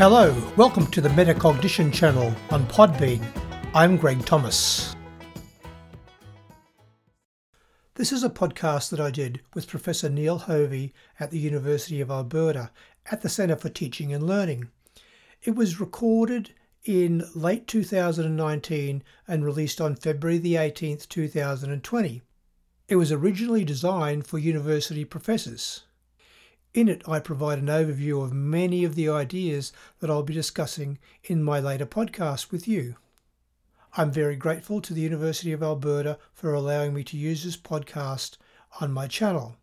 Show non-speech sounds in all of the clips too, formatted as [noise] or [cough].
Hello, welcome to the Metacognition channel on Podbean. I'm Greg Thomas. This is a podcast that I did with Professor Neil Haave at the University of Alberta at the Centre for Teaching and Learning. It was recorded in late 2019 and released on February the 18th, 2020. It was originally designed for university professors. In it, I provide an overview of many of the ideas that I'll be discussing in my later podcast with you. I'm very grateful to the University of Alberta for allowing me to use this podcast on my channel.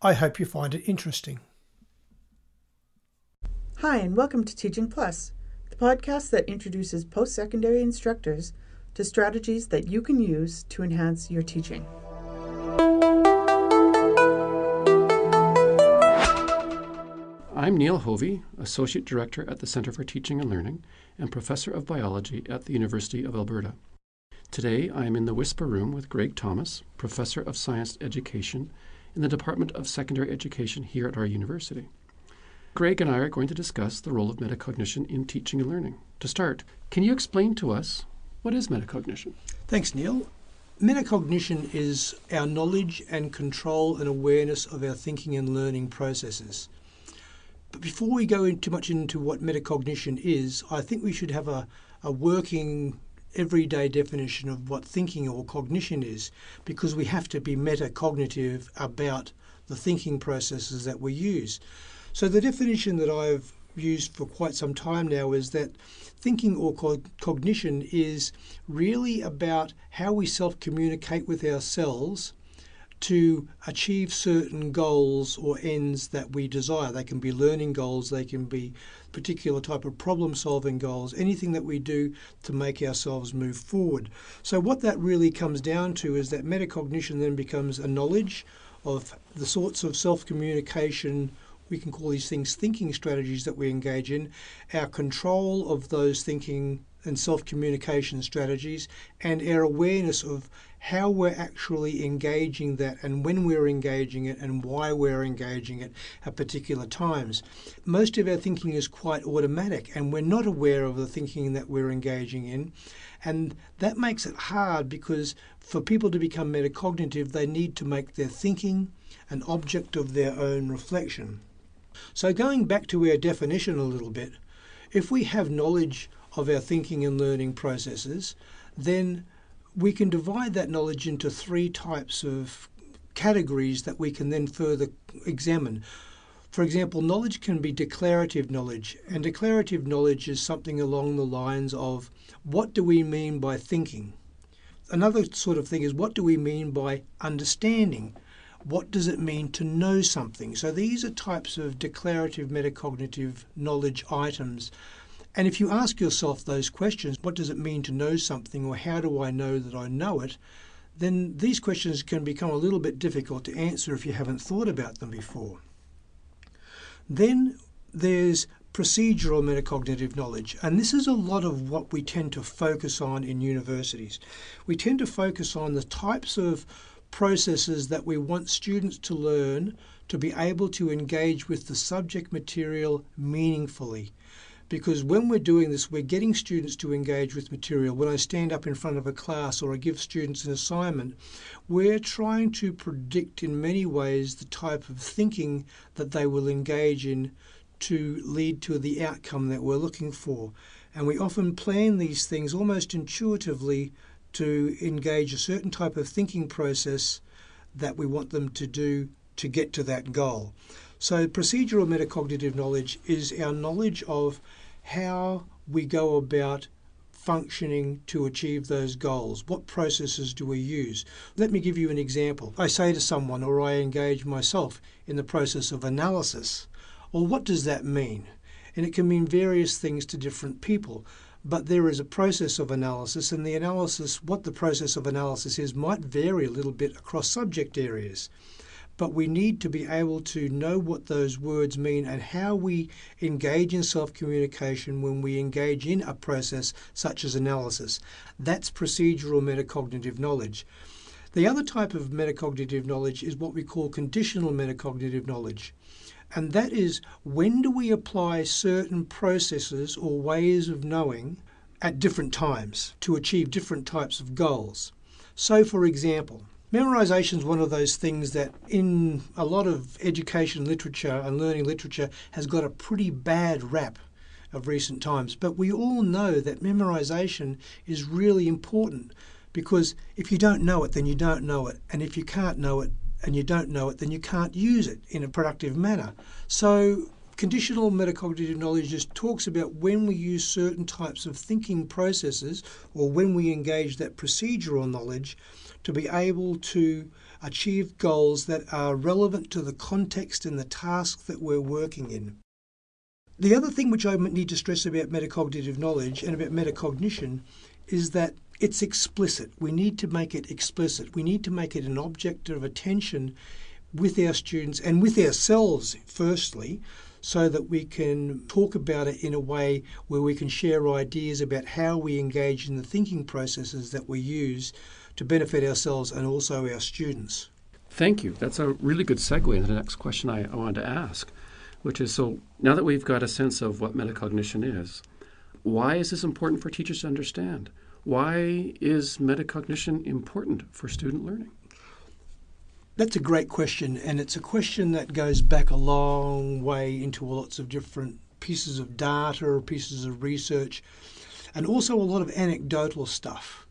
I hope you find it interesting. Hi, and welcome to Teaching Plus, the podcast that introduces post secondary instructors to strategies that you can use to enhance your teaching. I'm Neil Haave, Associate Director at the Centre for Teaching and Learning and Professor of Biology at the University of Alberta. Today I am in the Whisper Room with Greg Thomas, Professor of Science Education in the Department of Secondary Education here at our university. Greg and I are going to discuss the role of metacognition in teaching and learning. To start, can you explain to us what is metacognition? Thanks, Neil. Metacognition is our knowledge and control and awareness of our thinking and learning processes. But before we go in too much into what metacognition is, I think we should have a, a working everyday definition of what thinking or cognition is, because we have to be metacognitive about the thinking processes that we use. So the definition that I've used for quite some time now is that thinking or co- cognition is really about how we self communicate with ourselves to achieve certain goals or ends that we desire. They can be learning goals, they can be particular type of problem solving goals, anything that we do to make ourselves move forward. So what that really comes down to is that metacognition then becomes a knowledge of the sorts of self-communication we can call these things thinking strategies that we engage in, our control of those thinking and self communication strategies, and our awareness of how we're actually engaging that and when we're engaging it and why we're engaging it at particular times. Most of our thinking is quite automatic and we're not aware of the thinking that we're engaging in. And that makes it hard because for people to become metacognitive, they need to make their thinking an object of their own reflection. So, going back to our definition a little bit, if we have knowledge of our thinking and learning processes, then we can divide that knowledge into three types of categories that we can then further examine. For example, knowledge can be declarative knowledge, and declarative knowledge is something along the lines of what do we mean by thinking? Another sort of thing is what do we mean by understanding? What does it mean to know something? So these are types of declarative metacognitive knowledge items and if you ask yourself those questions, what does it mean to know something, or how do I know that I know it? Then these questions can become a little bit difficult to answer if you haven't thought about them before. Then there's procedural metacognitive knowledge, and this is a lot of what we tend to focus on in universities. We tend to focus on the types of processes that we want students to learn to be able to engage with the subject material meaningfully because when we're doing this, we're getting students to engage with material. When I stand up in front of a class or I give students an assignment, we're trying to predict in many ways the type of thinking that they will engage in to lead to the outcome that we're looking for. And we often plan these things almost intuitively to engage a certain type of thinking process that we want them to do to get to that goal. So, procedural metacognitive knowledge is our knowledge of how we go about functioning to achieve those goals? What processes do we use? Let me give you an example. I say to someone, or I engage myself in the process of analysis. Well, what does that mean? And it can mean various things to different people. But there is a process of analysis, and the analysis, what the process of analysis is, might vary a little bit across subject areas but we need to be able to know what those words mean and how we engage in self communication when we engage in a process such as analysis. That's procedural metacognitive knowledge. The other type of metacognitive knowledge is what we call conditional metacognitive knowledge. And that is when do we apply certain processes or ways of knowing at different times to achieve different types of goals. So, for example, memorization is one of those things that in a lot of education literature and learning literature has got a pretty bad rap of recent times. But we all know that memorization is really important because if you don't know it, then you don't know it. And if you can't know it and you don't know it, then you can't use it in a productive manner. So conditional metacognitive knowledge just talks about when we use certain types of thinking processes or when we engage that procedural knowledge to be able to achieve goals that are relevant to the context and the task that we're working in. The other thing which I need to stress about metacognitive knowledge and about metacognition is that it's explicit. We need to make it explicit. We need to make it an object of attention with our students and with ourselves, firstly, so that we can talk about it in a way where we can share ideas about how we engage in the thinking processes that we use to benefit ourselves and also our students. Thank you. That's a really good segue into the next question I, I wanted to ask, which is so now that we've got a sense of what metacognition is, why is this important for teachers to understand? Why is metacognition important for student learning? That's a great question, and it's a question that goes back a long way into lots of different pieces of data or pieces of research, and also a lot of anecdotal stuff.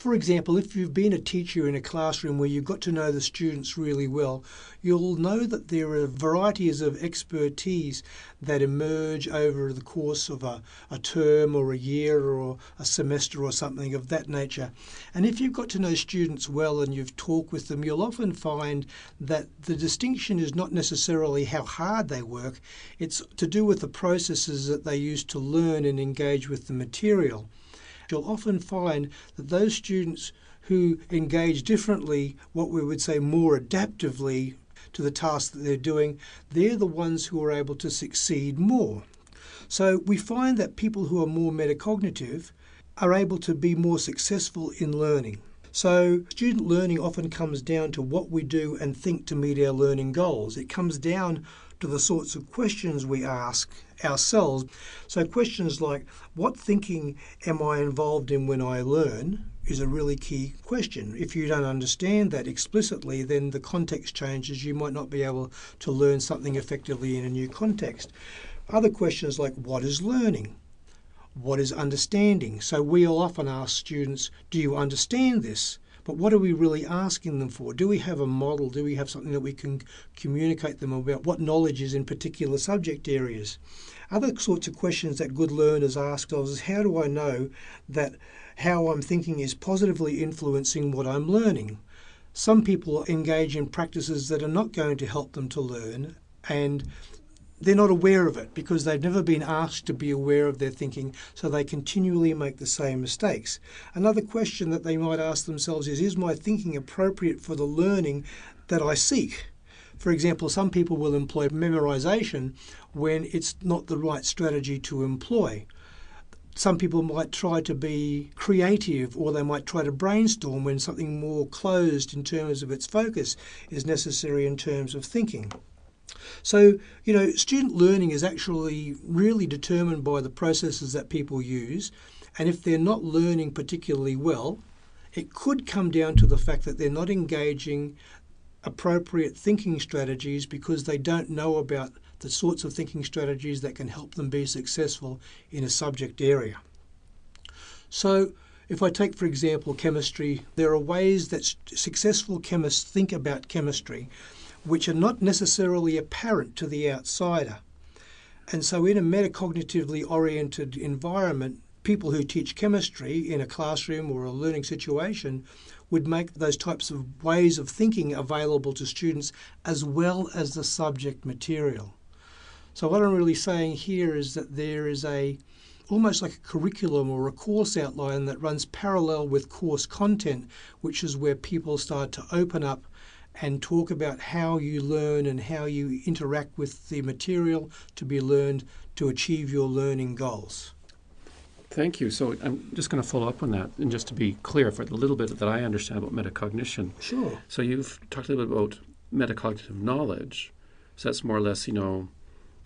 For example, if you've been a teacher in a classroom where you've got to know the students really well, you'll know that there are varieties of expertise that emerge over the course of a, a term or a year or a semester or something of that nature. And if you've got to know students well and you've talked with them, you'll often find that the distinction is not necessarily how hard they work, it's to do with the processes that they use to learn and engage with the material you'll often find that those students who engage differently, what we would say more adaptively to the task that they're doing, they're the ones who are able to succeed more. So we find that people who are more metacognitive are able to be more successful in learning. So, student learning often comes down to what we do and think to meet our learning goals. It comes down to the sorts of questions we ask ourselves. So, questions like, What thinking am I involved in when I learn? is a really key question. If you don't understand that explicitly, then the context changes. You might not be able to learn something effectively in a new context. Other questions like, What is learning? What is understanding? So, we'll often ask students, Do you understand this? But what are we really asking them for? Do we have a model? Do we have something that we can communicate them about what knowledge is in particular subject areas? Other sorts of questions that good learners ask us is how do I know that how I'm thinking is positively influencing what I'm learning? Some people engage in practices that are not going to help them to learn, and they're not aware of it because they've never been asked to be aware of their thinking, so they continually make the same mistakes. Another question that they might ask themselves is Is my thinking appropriate for the learning that I seek? For example, some people will employ memorization when it's not the right strategy to employ. Some people might try to be creative or they might try to brainstorm when something more closed in terms of its focus is necessary in terms of thinking. So, you know, student learning is actually really determined by the processes that people use. And if they're not learning particularly well, it could come down to the fact that they're not engaging appropriate thinking strategies because they don't know about the sorts of thinking strategies that can help them be successful in a subject area. So, if I take, for example, chemistry, there are ways that successful chemists think about chemistry which are not necessarily apparent to the outsider. And so, in a metacognitively oriented environment, people who teach chemistry in a classroom or a learning situation would make those types of ways of thinking available to students as well as the subject material. So, what I'm really saying here is that there is a almost like a curriculum or a course outline that runs parallel with course content, which is where people start to open up and talk about how you learn and how you interact with the material to be learned to achieve your learning goals. Thank you. So I'm just going to follow up on that, and just to be clear, for the little bit that I understand about metacognition. Sure. So you've talked a little bit about metacognitive knowledge. So that's more or less, you know,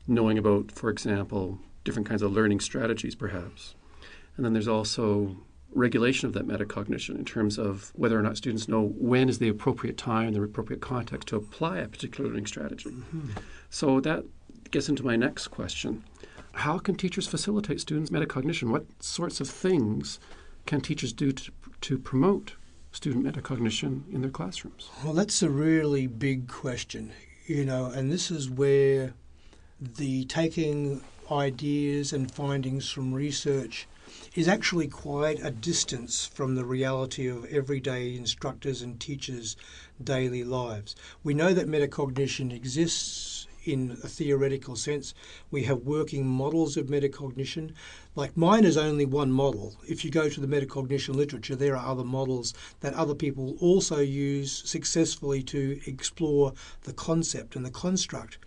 knowing about, for example, different kinds of learning strategies, perhaps. And then there's also regulation of that metacognition in terms of whether or not students know when is the appropriate time and the appropriate context to apply a particular learning strategy. Mm-hmm. So that gets into my next question. How can teachers facilitate students' metacognition? What sorts of things can teachers do to, to promote student metacognition in their classrooms? Well, that's a really big question, you know, and this is where the taking ideas and findings from research is actually quite a distance from the reality of everyday instructors and teachers' daily lives. We know that metacognition exists in a theoretical sense. We have working models of metacognition. Like mine is only one model. If you go to the metacognition literature, there are other models that other people also use successfully to explore the concept and the construct.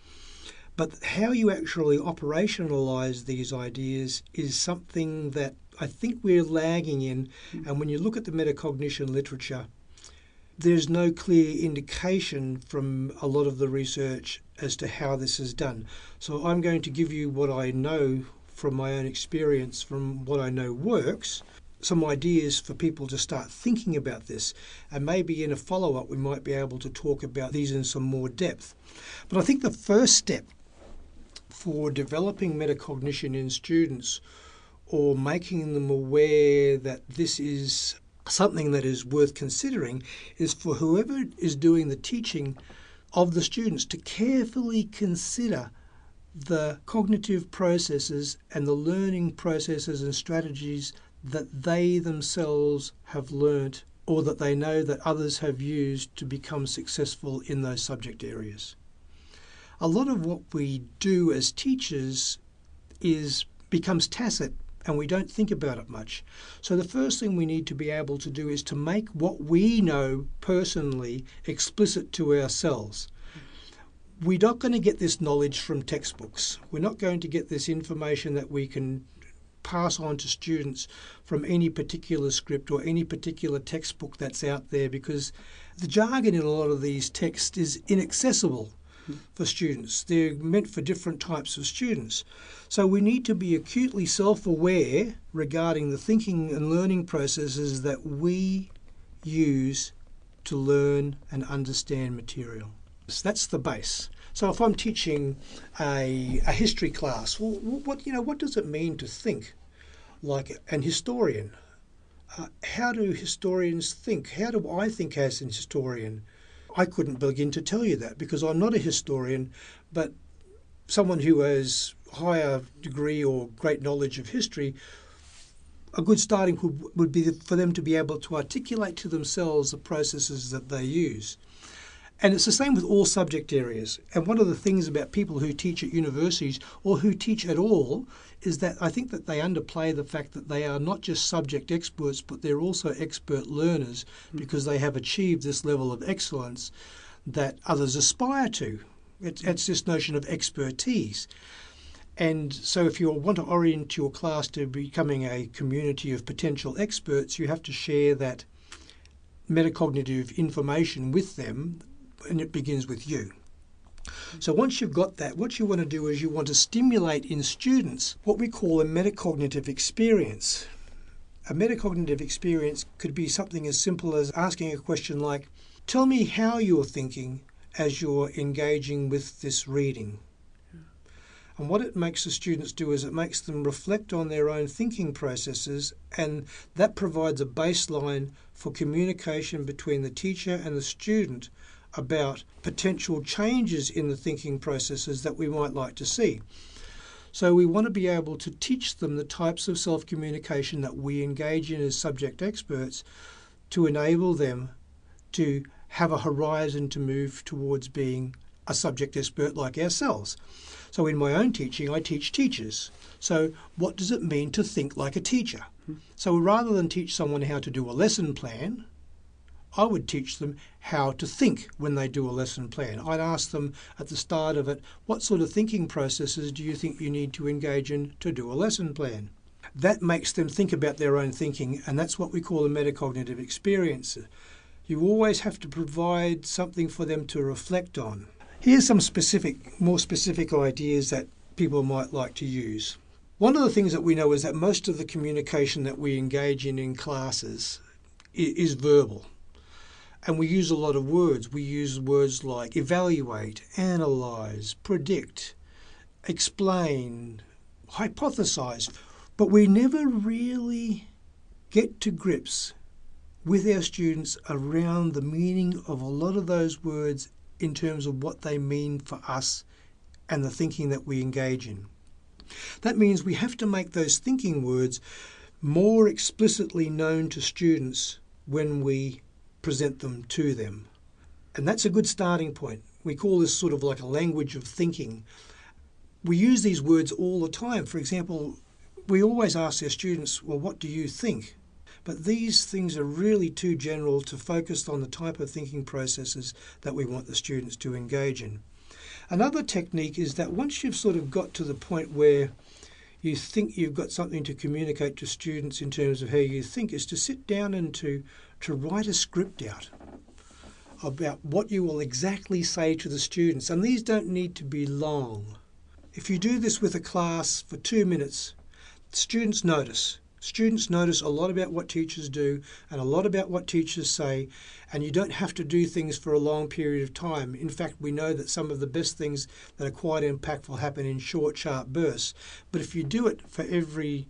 But how you actually operationalize these ideas is something that I think we're lagging in. Mm. And when you look at the metacognition literature, there's no clear indication from a lot of the research as to how this is done. So I'm going to give you what I know from my own experience, from what I know works, some ideas for people to start thinking about this. And maybe in a follow up, we might be able to talk about these in some more depth. But I think the first step for developing metacognition in students or making them aware that this is something that is worth considering is for whoever is doing the teaching of the students to carefully consider the cognitive processes and the learning processes and strategies that they themselves have learnt or that they know that others have used to become successful in those subject areas a lot of what we do as teachers is becomes tacit and we don't think about it much. So the first thing we need to be able to do is to make what we know personally explicit to ourselves. We're not going to get this knowledge from textbooks. We're not going to get this information that we can pass on to students from any particular script or any particular textbook that's out there because the jargon in a lot of these texts is inaccessible for students. They're meant for different types of students. So we need to be acutely self aware regarding the thinking and learning processes that we use to learn and understand material. So that's the base. So if I'm teaching a, a history class, well, what you know, what does it mean to think like an historian? Uh, how do historians think? How do I think as an historian? I couldn't begin to tell you that because I'm not a historian, but someone who has higher degree or great knowledge of history, a good starting would, would be for them to be able to articulate to themselves the processes that they use. And it's the same with all subject areas. And one of the things about people who teach at universities or who teach at all is that I think that they underplay the fact that they are not just subject experts, but they're also expert learners mm. because they have achieved this level of excellence that others aspire to. It's, it's this notion of expertise. And so, if you want to orient your class to becoming a community of potential experts, you have to share that metacognitive information with them and it begins with you. So once you've got that, what you want to do is you want to stimulate in students what we call a metacognitive experience. A metacognitive experience could be something as simple as asking a question like, Tell me how you're thinking as you're engaging with this reading. And what it makes the students do is it makes them reflect on their own thinking processes, and that provides a baseline for communication between the teacher and the student about potential changes in the thinking processes that we might like to see. So, we want to be able to teach them the types of self communication that we engage in as subject experts to enable them to have a horizon to move towards being a subject expert like ourselves. So, in my own teaching, I teach teachers. So, what does it mean to think like a teacher? Hmm. So, rather than teach someone how to do a lesson plan, I would teach them how to think when they do a lesson plan. I'd ask them at the start of it, what sort of thinking processes do you think you need to engage in to do a lesson plan? That makes them think about their own thinking, and that's what we call a metacognitive experience. You always have to provide something for them to reflect on. Here's some specific, more specific ideas that people might like to use. One of the things that we know is that most of the communication that we engage in in classes is verbal. And we use a lot of words. We use words like evaluate, analyze, predict, explain, hypothesize. But we never really get to grips with our students around the meaning of a lot of those words in terms of what they mean for us and the thinking that we engage in. That means we have to make those thinking words more explicitly known to students when we present them to them. And that's a good starting point. We call this sort of like a language of thinking. We use these words all the time. For example, we always ask our students, Well, what do you think? But these things are really too general to focus on the type of thinking processes that we want the students to engage in. Another technique is that once you've sort of got to the point where you think you've got something to communicate to students in terms of how you think, is to sit down and to, to write a script out about what you will exactly say to the students. And these don't need to be long. If you do this with a class for two minutes, students notice. Students notice a lot about what teachers do and a lot about what teachers say, and you don't have to do things for a long period of time. In fact, we know that some of the best things that are quite impactful happen in short, sharp bursts. But if you do it for every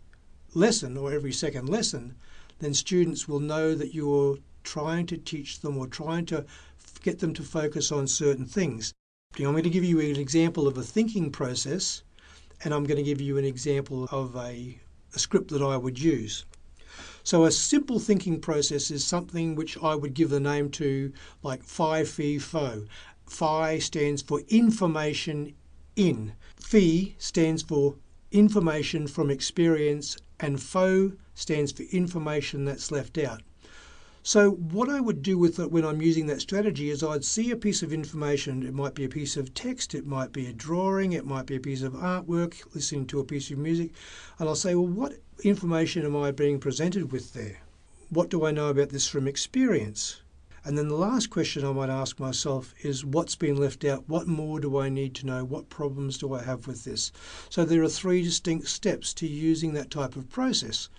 lesson or every second lesson, then students will know that you're trying to teach them or trying to get them to focus on certain things. I'm going to give you an example of a thinking process, and I'm going to give you an example of a a script that I would use. So a simple thinking process is something which I would give the name to like phi phi fo. Phi stands for information in. Phi stands for information from experience and fo stands for information that's left out. So what I would do with it when I'm using that strategy is I'd see a piece of information. It might be a piece of text, it might be a drawing, it might be a piece of artwork, listening to a piece of music, and I'll say, well, what information am I being presented with there? What do I know about this from experience? And then the last question I might ask myself is what's been left out? What more do I need to know? What problems do I have with this? So there are three distinct steps to using that type of process.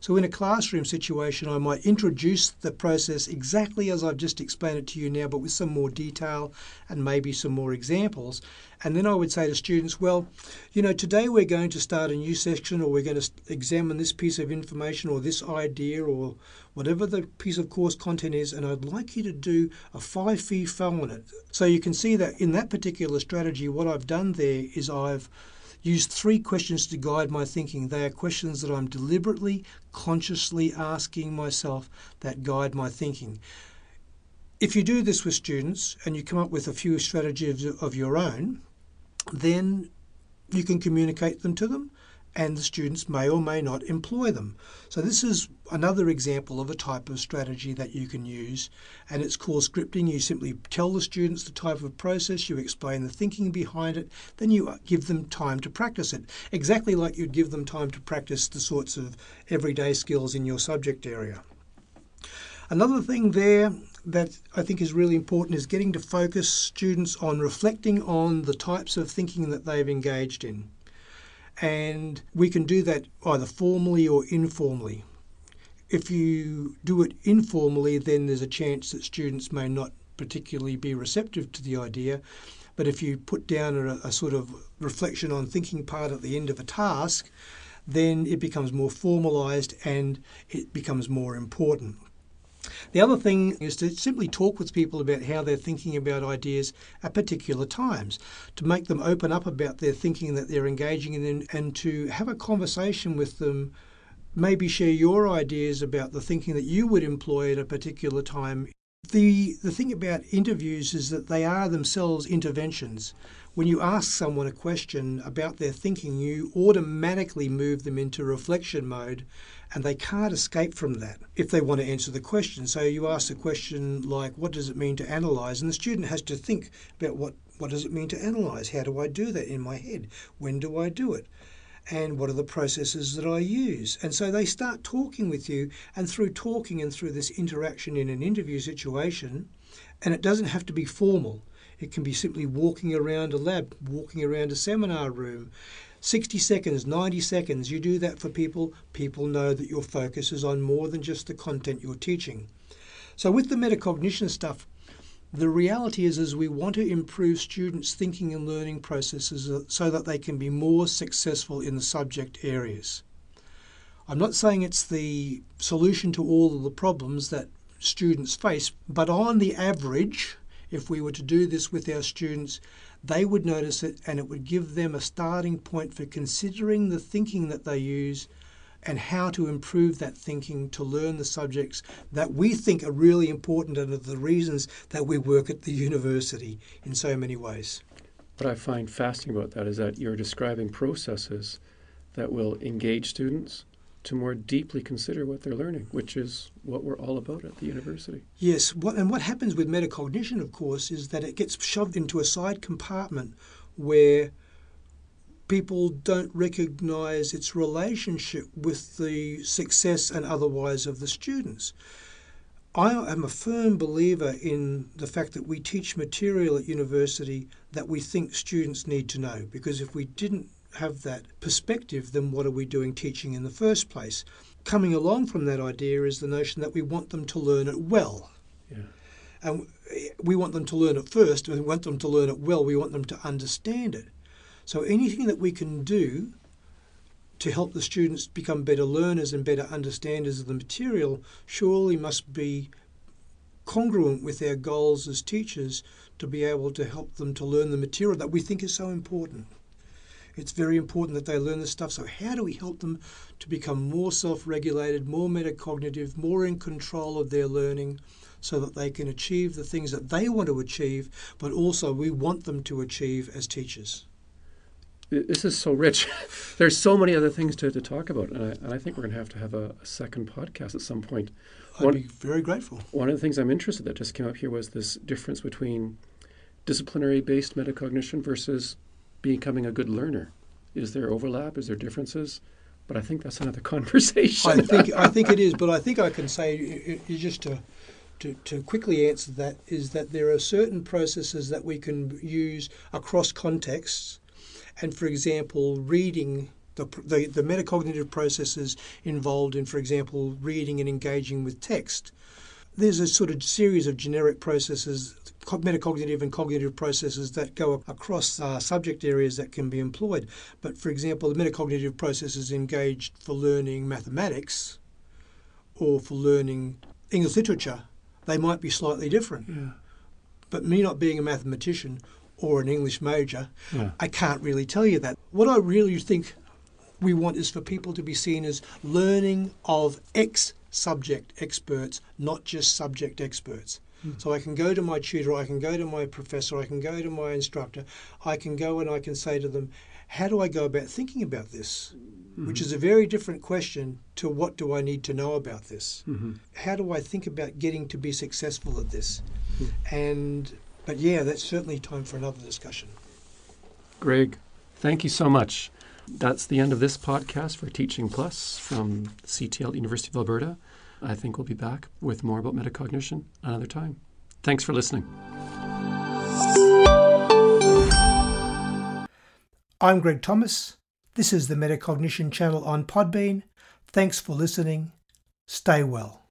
So in a classroom situation, I might introduce the process exactly as I've just explained it to you now, but with some more detail and maybe some more examples. And then I would say to students, well, you know, today we're going to start a new section or we're going to examine this piece of information or this idea or whatever the piece of course content is, and I'd like you to do a phi phi fo on it. So you can see that in that particular strategy, what I've done there is I've used three questions to guide my thinking. They are questions that I'm deliberately, consciously asking myself that guide my thinking. If you do this with students and you come up with a few strategies of your own, then you can communicate them to them and the students may or may not employ them. So this is another example of a type of strategy that you can use and it's called scripting. You simply tell the students the type of process, you explain the thinking behind it, then you give them time to practice it. Exactly like you'd give them time to practice the sorts of everyday skills in your subject area. Another thing there that I think is really important is getting to focus students on reflecting on the types of thinking that they've engaged in. And we can do that either formally or informally. If you do it informally, then there's a chance that students may not particularly be receptive to the idea. But if you put down a, a sort of reflection on thinking part at the end of a task, then it becomes more formalized and it becomes more important. The other thing is to simply talk with people about how they're thinking about ideas at particular times, to make them open up about their thinking that they're engaging in and to have a conversation with them, maybe share your ideas about the thinking that you would employ at a particular time. The, the thing about interviews is that they are themselves interventions. When you ask someone a question about their thinking, you automatically move them into reflection mode and they can't escape from that if they want to answer the question. So you ask a question like, what does it mean to analyze? And the student has to think about what, what does it mean to analyze? How do I do that in my head? When do I do it? And what are the processes that I use? And so they start talking with you, and through talking and through this interaction in an interview situation, and it doesn't have to be formal. It can be simply walking around a lab, walking around a seminar room. 60 seconds, 90 seconds, you do that for people, people know that your focus is on more than just the content you're teaching. So, with the metacognition stuff, the reality is, is we want to improve students' thinking and learning processes uh, so that they can be more successful in the subject areas. I'm not saying it's the solution to all of the problems that students face, but on the average, if we were to do this with our students, they would notice it and it would give them a starting point for considering the thinking that they use and how to improve that thinking to learn the subjects that we think are really important and are the reasons that we work at the university in so many ways. What I find fascinating about that is that you're describing processes that will engage students to more deeply consider what they're learning, which is what we're all about at the university. Yes, what, and what happens with metacognition, of course, is that it gets shoved into a side compartment where people don't recognize its relationship with the success and otherwise of the students. I am a firm believer in the fact that we teach material at university that we think students need to know because if we didn't have that perspective, then what are we doing teaching in the first place? Coming along from that idea is the notion that we want them to learn it well. Yeah. And we want them to learn it first, and we want them to learn it well, we want them to understand it. So anything that we can do to help the students become better learners and better understanders of the material surely must be congruent with our goals as teachers to be able to help them to learn the material that we think is so important. It's very important that they learn this stuff. So, how do we help them to become more self regulated, more metacognitive, more in control of their learning so that they can achieve the things that they want to achieve, but also we want them to achieve as teachers? This is so rich. [laughs] There's so many other things to, to talk about, and I, and I think we're going to have to have a, a second podcast at some point. I'd one, be very grateful. One of the things I'm interested that just came up here was this difference between disciplinary based metacognition versus becoming a good learner. Is there overlap? Is there differences? But I think that's another [laughs] conversation. I think I think it is, but I think I can say just to, to to quickly answer that is that there are certain processes that we can use across contexts and for example, reading the, the, the metacognitive processes involved in, for example, reading and engaging with text. There's a sort of series of generic processes, metacognitive and cognitive processes that go across uh, subject areas that can be employed. But for example, the metacognitive processes engaged for learning mathematics or for learning English literature, they might be slightly different. Yeah. But me not being a mathematician or an English major, yeah. I can't really tell you that. What I really think we want is for people to be seen as learning of ex subject experts, not just subject experts. Mm. So I can go to my tutor, I can go to my professor, I can go to my instructor, I can go and I can say to them, how do I go about thinking about this? Mm-hmm. Which is a very different question to what do I need to know about this? Mm-hmm. How do I think about getting to be successful at this? Mm-hmm. And but yeah, that's certainly time for another discussion. Greg, thank you so much. That's the end of this podcast for Teaching Plus from CTL University of Alberta. I think we'll be back with more about metacognition another time. Thanks for listening. I'm Greg Thomas. This is the Metacognition channel on Podbean. Thanks for listening. Stay well.